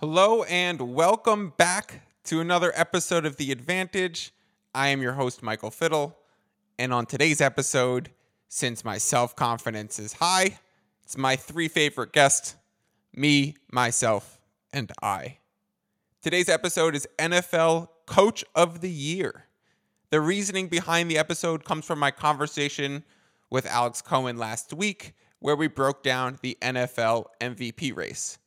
Hello and welcome back to another episode of The Advantage. I am your host, Michael Fiddle. And on today's episode, since my self confidence is high, it's my three favorite guests me, myself, and I. Today's episode is NFL Coach of the Year. The reasoning behind the episode comes from my conversation with Alex Cohen last week, where we broke down the NFL MVP race.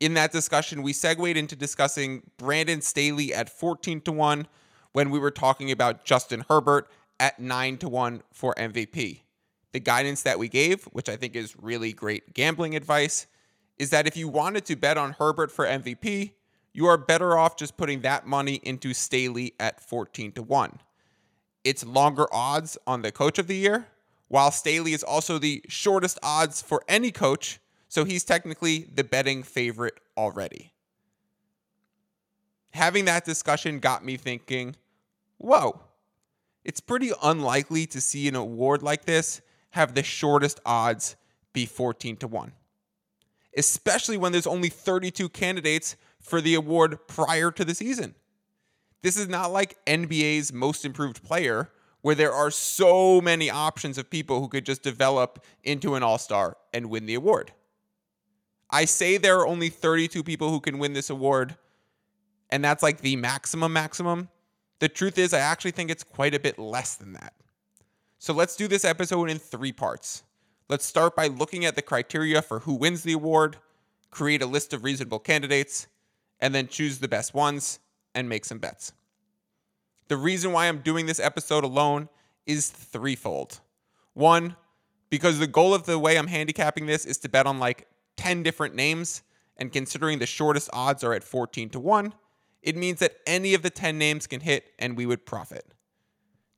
In that discussion, we segued into discussing Brandon Staley at 14 to 1 when we were talking about Justin Herbert at 9 to 1 for MVP. The guidance that we gave, which I think is really great gambling advice, is that if you wanted to bet on Herbert for MVP, you are better off just putting that money into Staley at 14 to 1. It's longer odds on the coach of the year, while Staley is also the shortest odds for any coach, so he's technically the betting favorite already. Having that discussion got me thinking, whoa, it's pretty unlikely to see an award like this have the shortest odds be 14 to 1. Especially when there's only 32 candidates for the award prior to the season. This is not like NBA's most improved player where there are so many options of people who could just develop into an all star and win the award. I say there are only 32 people who can win this award, and that's like the maximum maximum. The truth is, I actually think it's quite a bit less than that. So let's do this episode in three parts. Let's start by looking at the criteria for who wins the award, create a list of reasonable candidates, and then choose the best ones and make some bets. The reason why I'm doing this episode alone is threefold. One, because the goal of the way I'm handicapping this is to bet on like 10 different names, and considering the shortest odds are at 14 to 1, it means that any of the 10 names can hit and we would profit.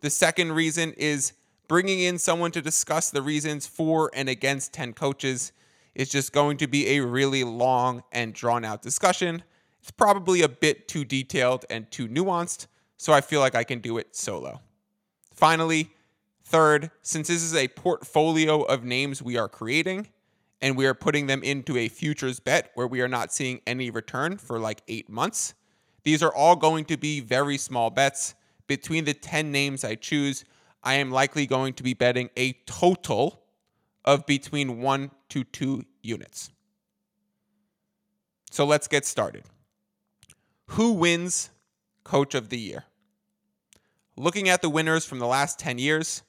The second reason is bringing in someone to discuss the reasons for and against 10 coaches is just going to be a really long and drawn out discussion. It's probably a bit too detailed and too nuanced, so I feel like I can do it solo. Finally, third, since this is a portfolio of names we are creating and we are putting them into a futures bet where we are not seeing any return for like eight months, these are all going to be very small bets. Between the 10 names I choose, I am likely going to be betting a total of between one to two units. So let's get started. Who wins Coach of the Year? Looking at the winners from the last 10 years,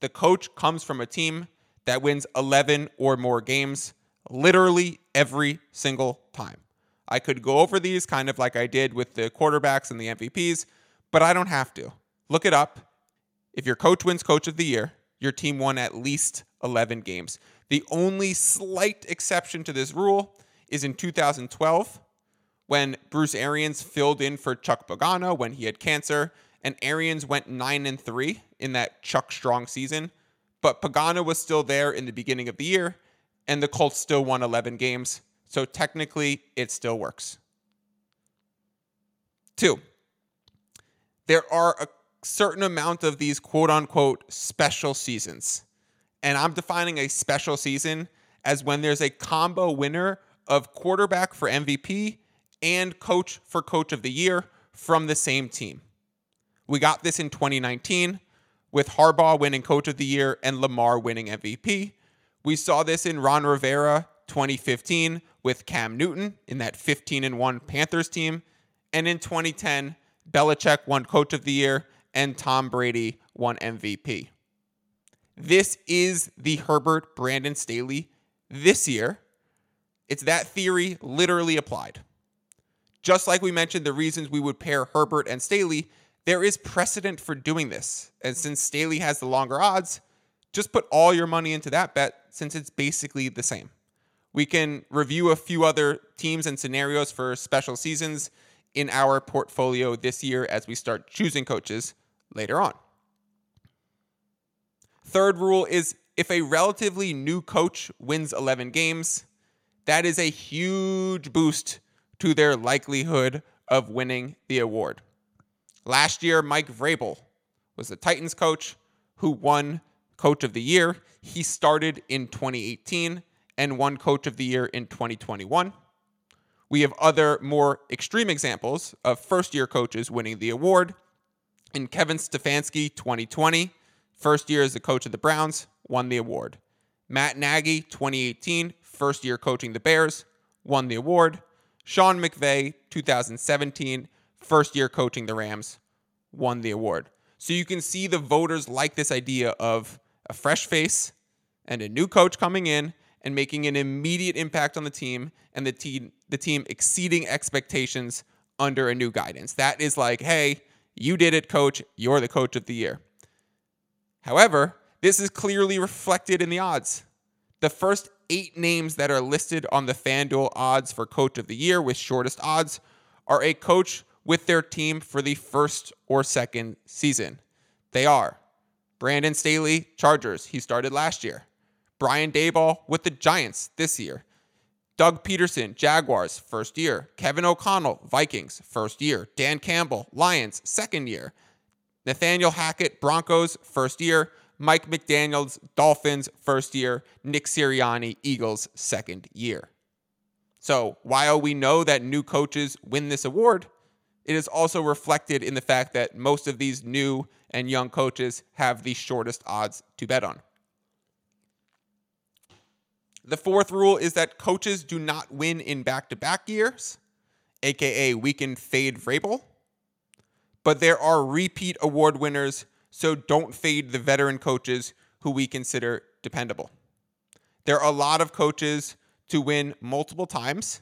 the coach comes from a team that wins 11 or more games literally every single time. I could go over these kind of like I did with the quarterbacks and the MVPs, but I don't have to. Look it up. If your coach wins coach of the year, your team won at least 11 games. The only slight exception to this rule is in 2012 when Bruce Arians filled in for Chuck Pagano when he had cancer and Arians went 9 and 3 in that Chuck Strong season, but Pagano was still there in the beginning of the year and the Colts still won 11 games. So technically it still works. 2. There are a certain amount of these quote unquote special seasons. And I'm defining a special season as when there's a combo winner of quarterback for MVP and coach for coach of the year from the same team. We got this in 2019 with Harbaugh winning Coach of the Year and Lamar winning MVP. We saw this in Ron Rivera 2015 with Cam Newton in that 15 and 1 Panthers team. And in 2010, Belichick won Coach of the Year and Tom Brady won MVP. This is the Herbert Brandon Staley this year. It's that theory literally applied. Just like we mentioned the reasons we would pair Herbert and Staley, there is precedent for doing this. And since Staley has the longer odds, just put all your money into that bet since it's basically the same. We can review a few other teams and scenarios for special seasons in our portfolio this year as we start choosing coaches later on. Third rule is if a relatively new coach wins 11 games, that is a huge boost to their likelihood of winning the award. Last year, Mike Vrabel was the Titans coach who won Coach of the Year. He started in 2018 and won Coach of the Year in 2021. We have other more extreme examples of first year coaches winning the award. In Kevin Stefanski, 2020, first year as the coach of the Browns, won the award. Matt Nagy, 2018, first year coaching the Bears, won the award. Sean McVay, 2017, first year coaching the Rams, won the award. So you can see the voters like this idea of a fresh face and a new coach coming in and making an immediate impact on the team and the team the team exceeding expectations under a new guidance. That is like, hey, you did it, coach. You're the coach of the year. However, this is clearly reflected in the odds. The first eight names that are listed on the FanDuel odds for coach of the year with shortest odds are a coach with their team for the first or second season. They are Brandon Staley, Chargers. He started last year. Brian Daboll with the Giants this year. Doug Pederson, Jaguars, first year. Kevin O'Connell, Vikings, first year. Dan Campbell, Lions, second year. Nathaniel Hackett, Broncos, first year. Mike McDaniels, Dolphins, first year. Nick Sirianni, Eagles, second year. So while we know that new coaches win this award, it is also reflected in the fact that most of these new and young coaches have the shortest odds to bet on. The fourth rule is that coaches do not win in back to back years, aka we can fade Vrabel. But there are repeat award winners, so don't fade the veteran coaches who we consider dependable. There are a lot of coaches to win multiple times,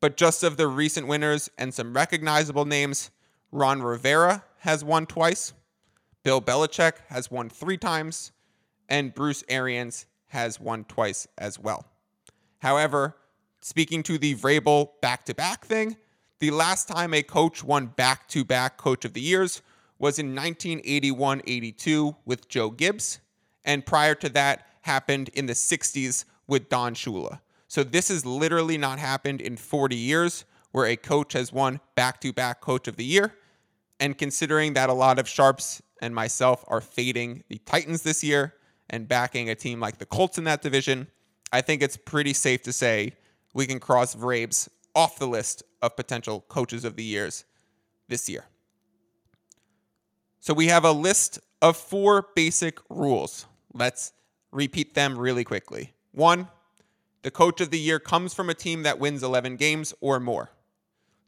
but just of the recent winners and some recognizable names, Ron Rivera has won twice, Bill Belichick has won three times, and Bruce Arians has won twice as well. However, speaking to the Vrabel back to back thing, the last time a coach won back to back coach of the years was in 1981 82 with Joe Gibbs. And prior to that, happened in the 60s with Don Shula. So this has literally not happened in 40 years where a coach has won back to back coach of the year. And considering that a lot of sharps and myself are fading the Titans this year, and backing a team like the Colts in that division, I think it's pretty safe to say we can cross Vrabes off the list of potential coaches of the years this year. So we have a list of four basic rules. Let's repeat them really quickly. One, the coach of the year comes from a team that wins 11 games or more.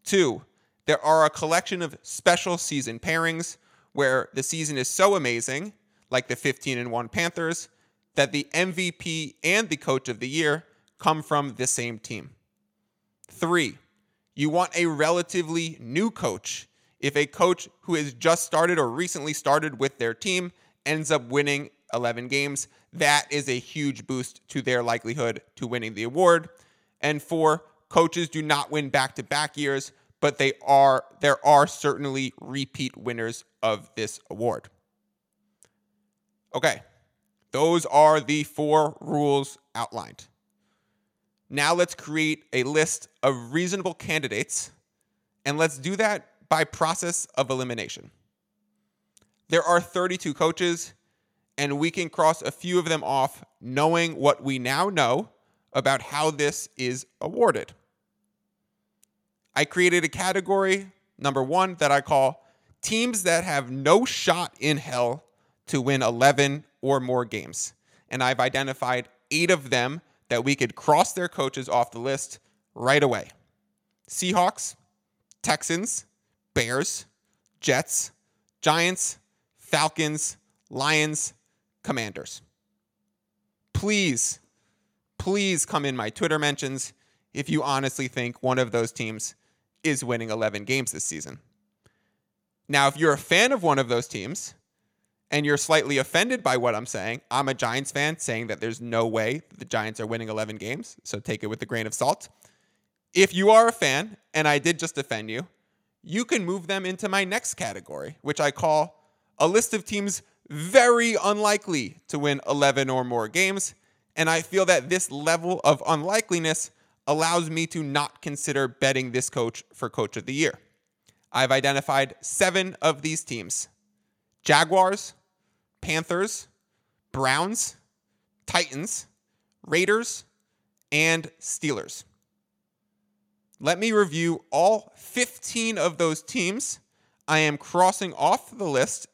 Two, there are a collection of special season pairings where the season is so amazing like the 15 and 1 Panthers, that the MVP and the coach of the year come from the same team. Three, you want a relatively new coach. If a coach who has just started or recently started with their team ends up winning 11 games, that is a huge boost to their likelihood to winning the award. And four, coaches do not win back to back years, but they are there are certainly repeat winners of this award. Okay, those are the four rules outlined. Now let's create a list of reasonable candidates, and let's do that by process of elimination. There are 32 coaches, and we can cross a few of them off knowing what we now know about how this is awarded. I created a category, number one, that I call teams that have no shot in hell to win 11 or more games. And I've identified eight of them that we could cross their coaches off the list right away Seahawks, Texans, Bears, Jets, Giants, Falcons, Lions, Commanders. Please, please come in my Twitter mentions if you honestly think one of those teams is winning 11 games this season. Now, if you're a fan of one of those teams, and you're slightly offended by what I'm saying, I'm a Giants fan saying that there's no way the Giants are winning 11 games. So take it with a grain of salt. If you are a fan, and I did just offend you, you can move them into my next category, which I call a list of teams very unlikely to win 11 or more games. And I feel that this level of unlikeliness allows me to not consider betting this coach for coach of the year. I've identified seven of these teams Jaguars, Panthers, Browns, Titans, Raiders, and Steelers. Let me review all 15 of those teams I am crossing off the list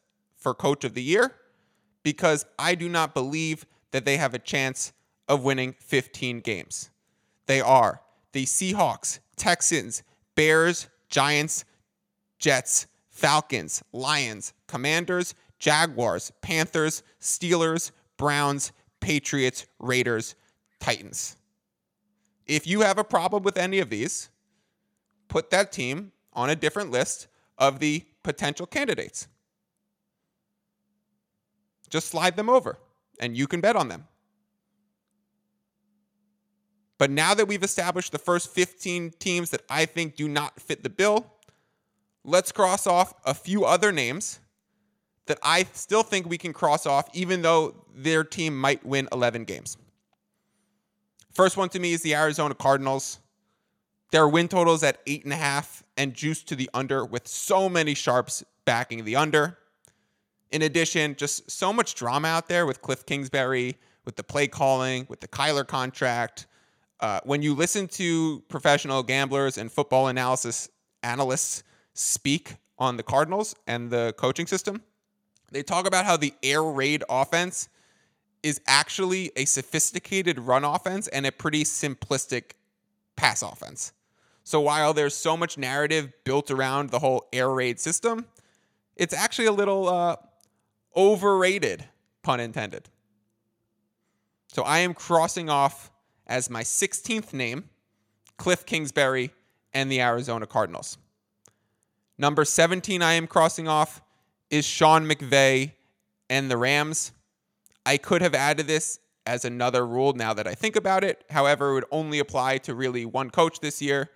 for coach of the year because I do not believe that they have a chance of winning 15 games. They are the Seahawks, Texans, Bears, Giants, Jets, Falcons, Lions, Commanders, Jaguars, Panthers, Steelers, Browns, Patriots, Raiders, Titans. If you have a problem with any of these, put that team on a different list of the potential candidates. Just slide them over and you can bet on them. But now that we've established the first 15 teams that I think do not fit the bill, let's cross off a few other names that I still think we can cross off, even though their team might win 11 games. First one to me is the Arizona Cardinals. Their win totals at eight and a half and juiced to the under with so many sharps backing the under. In addition, just so much drama out there with Cliff Kingsbury, with the play calling, with the Kyler contract. Uh, when you listen to professional gamblers and football analysis analysts speak on the Cardinals and the coaching system, they talk about how the air raid offense is actually a sophisticated run offense and a pretty simplistic pass offense. So while there's so much narrative built around the whole air raid system, it's actually a little uh, overrated, pun intended. So I am crossing off as my 16th name Cliff Kingsbury and the Arizona Cardinals. Number 17, I am crossing off is Sean McVay and the Rams. I could have added this as another rule now that I think about it. However, it would only apply to really one coach this year.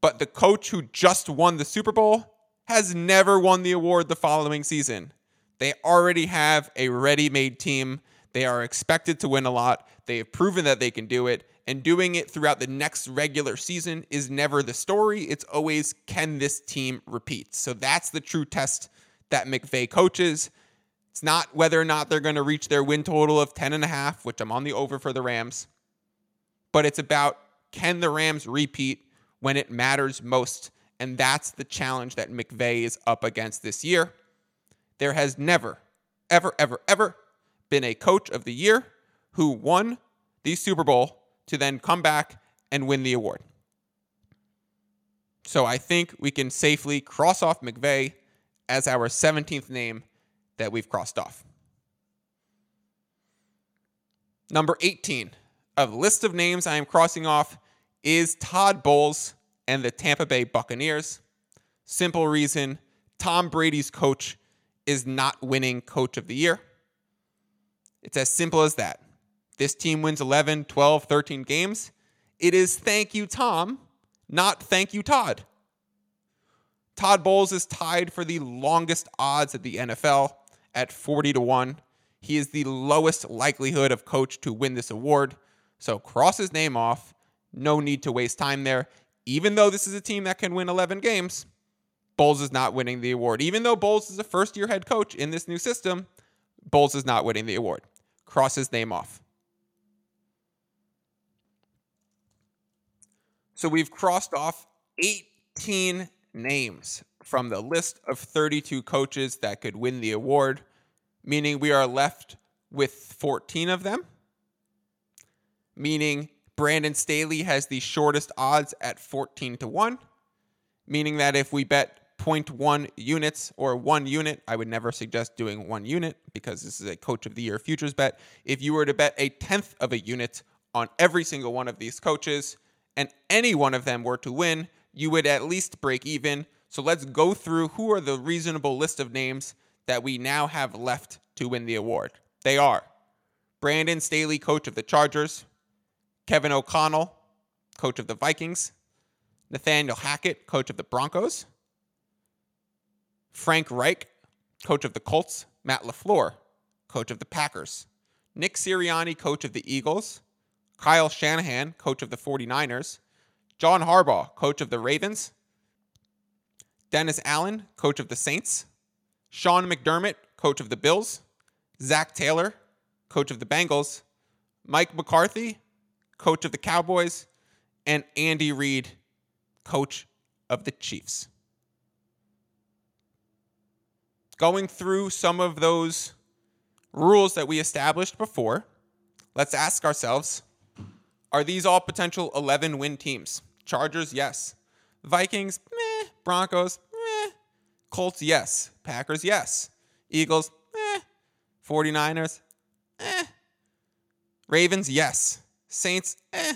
But the coach who just won the Super Bowl has never won the award the following season. They already have a ready made team. They are expected to win a lot. They have proven that they can do it. And doing it throughout the next regular season is never the story. It's always can this team repeat? So that's the true test that McVay coaches. It's not whether or not they're going to reach their win total of 10 and a half, which I'm on the over for the Rams, but it's about can the Rams repeat when it matters most? And that's the challenge that McVay is up against this year. There has never, ever, ever, ever been a coach of the year who won the Super Bowl to then come back and win the award. So I think we can safely cross off McVay as our 17th name that we've crossed off. Number 18 of the list of names I am crossing off is Todd Bowles and the Tampa Bay Buccaneers. Simple reason Tom Brady's coach is not winning coach of the year. It's as simple as that. This team wins 11, 12, 13 games. It is thank you, Tom, not thank you, Todd. Todd Bowles is tied for the longest odds at the NFL at 40 to 1. He is the lowest likelihood of coach to win this award. So cross his name off. No need to waste time there. Even though this is a team that can win 11 games, Bowles is not winning the award. Even though Bowles is a first year head coach in this new system, Bowles is not winning the award. Cross his name off. So we've crossed off 18 names from the list of 32 coaches that could win the award, meaning we are left with 14 of them, meaning Brandon Staley has the shortest odds at 14 to 1, meaning that if we bet 0.1 units or one unit, I would never suggest doing one unit because this is a coach of the year futures bet. If you were to bet a tenth of a unit on every single one of these coaches and any one of them were to win, you would at least break even. So let's go through who are the reasonable list of names that we now have left to win the award. They are Brandon Staley, coach of the Chargers, Kevin O'Connell, coach of the Vikings, Nathaniel Hackett, coach of the Broncos, Frank Reich, coach of the Colts, Matt LaFleur, coach of the Packers, Nick Sirianni, coach of the Eagles, Kyle Shanahan, coach of the 49ers, John Harbaugh, coach of the Ravens. Dennis Allen, coach of the Saints. Sean McDermott, coach of the Bills. Zac Taylor, coach of the Bengals. Mike McCarthy, coach of the Cowboys. And Andy Reid, coach of the Chiefs. Going through some of those rules that we established before, let's ask ourselves are these all potential 11 win teams? Chargers, yes. Vikings, meh. Broncos, meh. Colts, yes. Packers, yes. Eagles, eh. 49ers, eh. Ravens, yes. Saints, eh.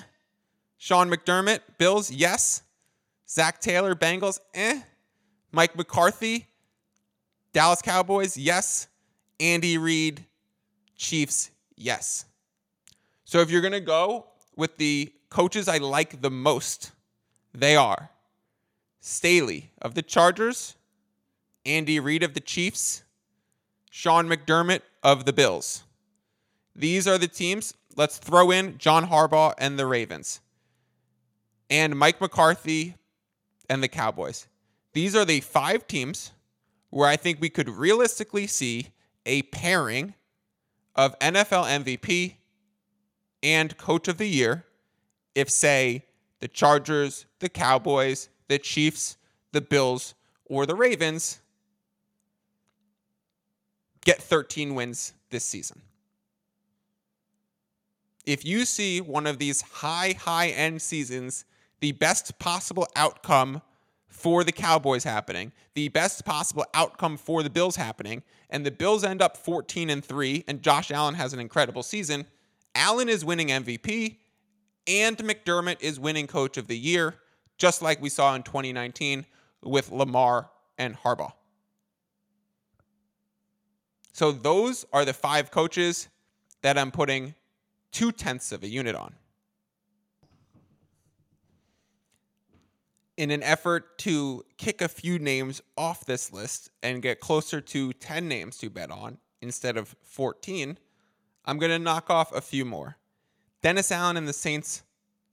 Sean McDermott, Bills, yes. Zac Taylor, Bengals, eh. Mike McCarthy, Dallas Cowboys, yes. Andy Reid, Chiefs, yes. So if you're going to go with the coaches I like the most, they are Staley of the Chargers, Andy Reid of the Chiefs, Sean McDermott of the Bills. These are the teams. Let's throw in John Harbaugh and the Ravens, and Mike McCarthy and the Cowboys. These are the five teams where I think we could realistically see a pairing of NFL MVP and Coach of the Year if, say, the Chargers, the Cowboys, the Chiefs, the Bills, or the Ravens get 13 wins this season. If you see one of these high, high end seasons, the best possible outcome for the Cowboys happening, the best possible outcome for the Bills happening, and the Bills end up 14 and 3 and Josh Allen has an incredible season, Allen is winning MVP and McDermott is winning coach of the year, just like we saw in 2019 with Lamar and Harbaugh. So those are the five coaches that I'm putting two tenths of a unit on. In an effort to kick a few names off this list and get closer to 10 names to bet on instead of 14, I'm going to knock off a few more. Dennis Allen and the Saints,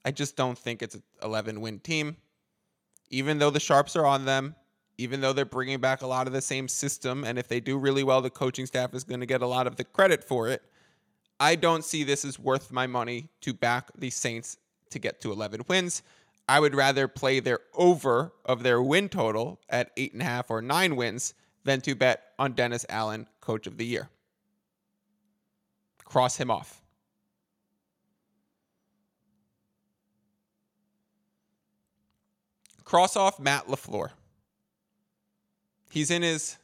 I just don't think it's an 11 win team. Even though the Sharps are on them, even though they're bringing back a lot of the same system, and if they do really well, the coaching staff is going to get a lot of the credit for it. I don't see this as worth my money to back the Saints to get to 11 wins. I would rather play their over of their win total at eight and a half or nine wins than to bet on Dennis Allen, coach of the year. Cross him off. Cross off Matt LaFleur. He's in his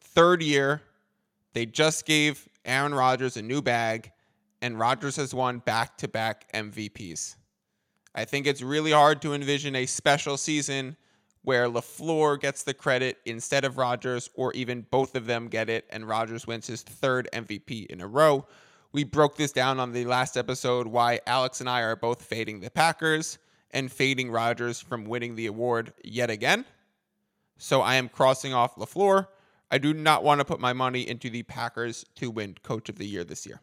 third year. They just gave Aaron Rodgers a new bag, and Rodgers has won back to back MVPs. I think it's really hard to envision a special season where LaFleur gets the credit instead of Rodgers, or even both of them get it, and Rodgers wins his third MVP in a row. We broke this down on the last episode why Alex and I are both fading the Packers and fading Rodgers from winning the award yet again. So I am crossing off LaFleur. I do not want to put my money into the Packers to win Coach of the Year this year.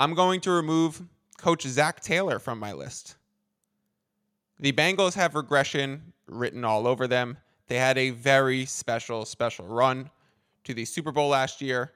I'm going to remove Coach Zac Taylor from my list. The Bengals have regression written all over them. They had a very special, special run to the Super Bowl last year.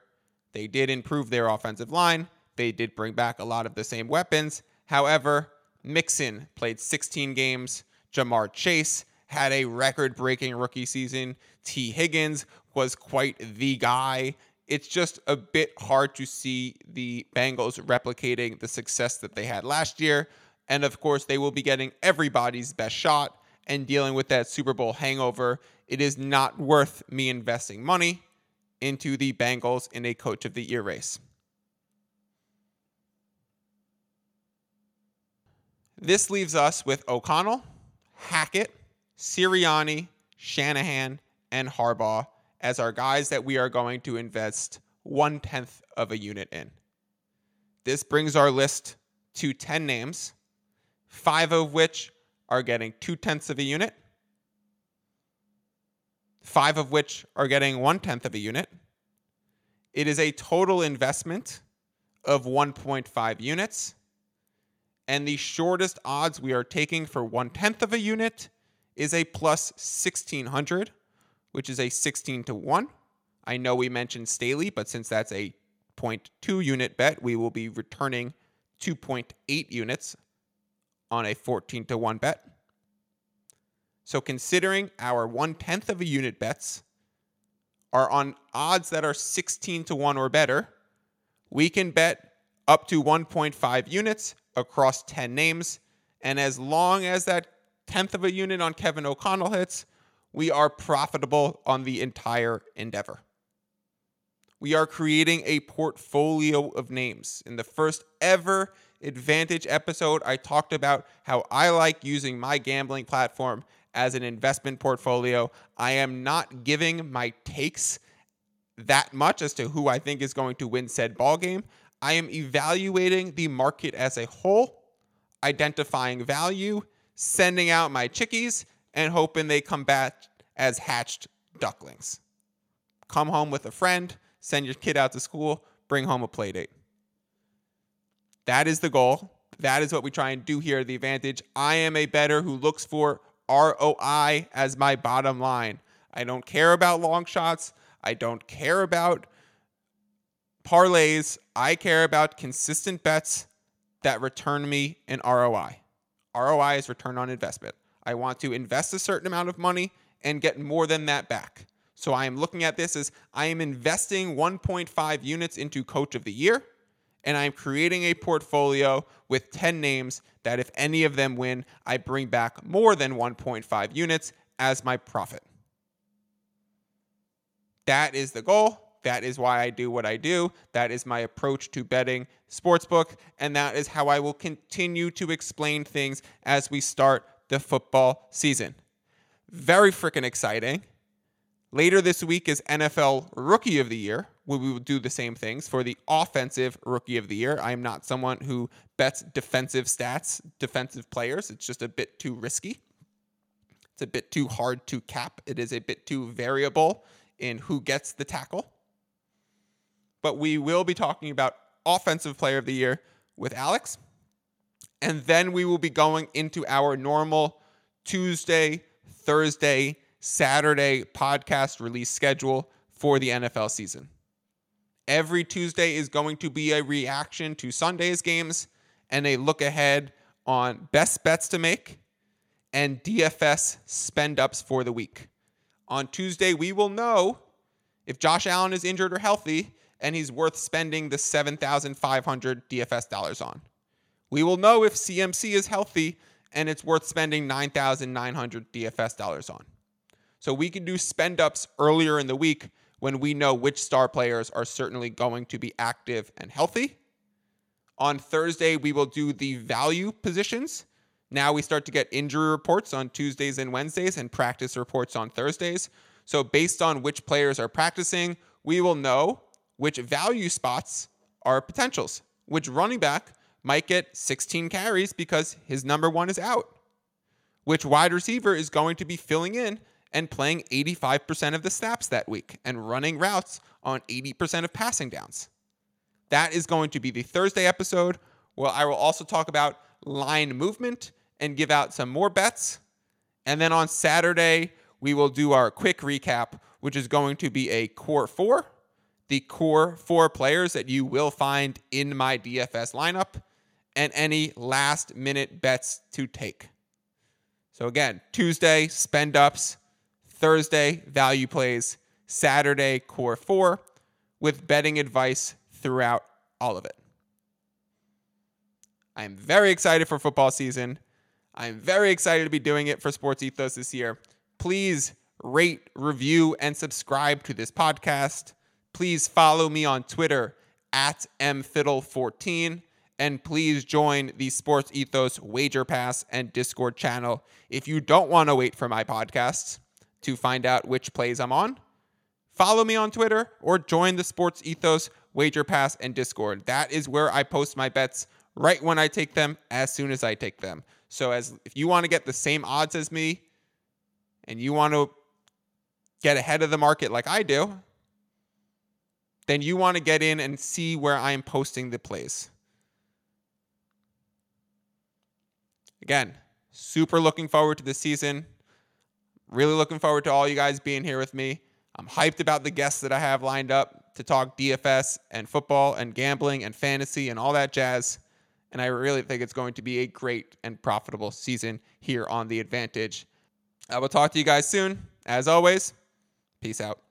They did improve their offensive line. They did bring back a lot of the same weapons. However, Mixon played 16 games. Ja'Marr Chase had a record breaking rookie season. Tee Higgins was quite the guy. It's just a bit hard to see the Bengals replicating the success that they had last year. And of course, they will be getting everybody's best shot and dealing with that Super Bowl hangover. It is not worth me investing money into the Bengals in a coach of the year race. This leaves us with O'Connell, Hackett, Sirianni, Shanahan, and Harbaugh as our guys that we are going to invest one tenth of a unit in. This brings our list to 10 names, five of which are getting two tenths of a unit, five of which are getting one tenth of a unit. It is a total investment of 1.5 units and the shortest odds we are taking for one tenth of a unit is a plus 1600, which is a 16 to 1. I know we mentioned Staley, but since that's a 0.2 unit bet, we will be returning 2.8 units on a 14 to 1 bet. So, considering our one tenth of a unit bets are on odds that are 16 to 1 or better, we can bet up to 1.5 units across 10 names. And as long as that tenth of a unit on Kevin O'Connell hits, we are profitable on the entire endeavor. We are creating a portfolio of names. In the first ever Advantage episode, I talked about how I like using my gambling platform as an investment portfolio. I am not giving my takes that much as to who I think is going to win said ball game. I am evaluating the market as a whole, identifying value, sending out my chickies, and hoping they come back as hatched ducklings. Come home with a friend, send your kid out to school, bring home a play date. That is the goal. That is what we try and do here at the advantage. I am a bettor who looks for ROI as my bottom line. I don't care about long shots. I don't care about parlays. I care about consistent bets that return me an ROI. ROI is return on investment. I want to invest a certain amount of money and get more than that back. So I am looking at this as I am investing 1.5 units into coach of the year and I'm creating a portfolio with 10 names that if any of them win, I bring back more than 1.5 units as my profit. That is the goal. That is why I do what I do. That is my approach to betting sportsbook. And that is how I will continue to explain things as we start the football season. Very freaking exciting. Later this week is NFL Rookie of the Year, where we will do the same things for the offensive Rookie of the Year. I am not someone who bets defensive stats, defensive players. It's just a bit too risky. It's a bit too hard to cap. It is a bit too variable in who gets the tackle. But we will be talking about Offensive Player of the Year with Alex. And then we will be going into our normal Tuesday, Thursday, Saturday podcast release schedule for the NFL season. Every Tuesday is going to be a reaction to Sunday's games and a look ahead on best bets to make and DFS spend ups for the week. On Tuesday, we will know if Josh Allen is injured or healthy and he's worth spending the 7,500 DFS dollars on. We will know if CMC is healthy and it's worth spending 9,900 DFS dollars on. So we can do spend ups earlier in the week when we know which star players are certainly going to be active and healthy. On Thursday, we will do the value positions. Now we start to get injury reports on Tuesdays and Wednesdays and practice reports on Thursdays. So, based on which players are practicing, we will know which value spots are potentials, which running back might get 16 carries because his number one is out, which wide receiver is going to be filling in and playing 85% of the snaps that week and running routes on 80% of passing downs. That is going to be the Thursday episode where I will also talk about line movement and give out some more bets. And then on Saturday, we will do our quick recap, which is going to be a core four, the core four players that you will find in my DFS lineup, and any last minute bets to take. So again, Tuesday, spend ups. Thursday, value plays, Saturday, core four, with betting advice throughout all of it. I am very excited for football season. I am very excited to be doing it for Sports Ethos this year. Please rate, review, and subscribe to this podcast. Please follow me on Twitter at mfiddle14. And please join the Sports Ethos Wager Pass and Discord channel if you don't want to wait for my podcasts to find out which plays I'm on. Follow me on Twitter or join the Sports Ethos Wager Pass and Discord. That is where I post my bets right when I take them, as soon as I take them. So as if you want to get the same odds as me and you want to get ahead of the market like I do, then you want to get in and see where I'm posting the plays. Again, super looking forward to the season. Really looking forward to all you guys being here with me. I'm hyped about the guests that I have lined up to talk DFS and football and gambling and fantasy and all that jazz. And I really think it's going to be a great and profitable season here on The Advantage. I will talk to you guys soon. As always, peace out.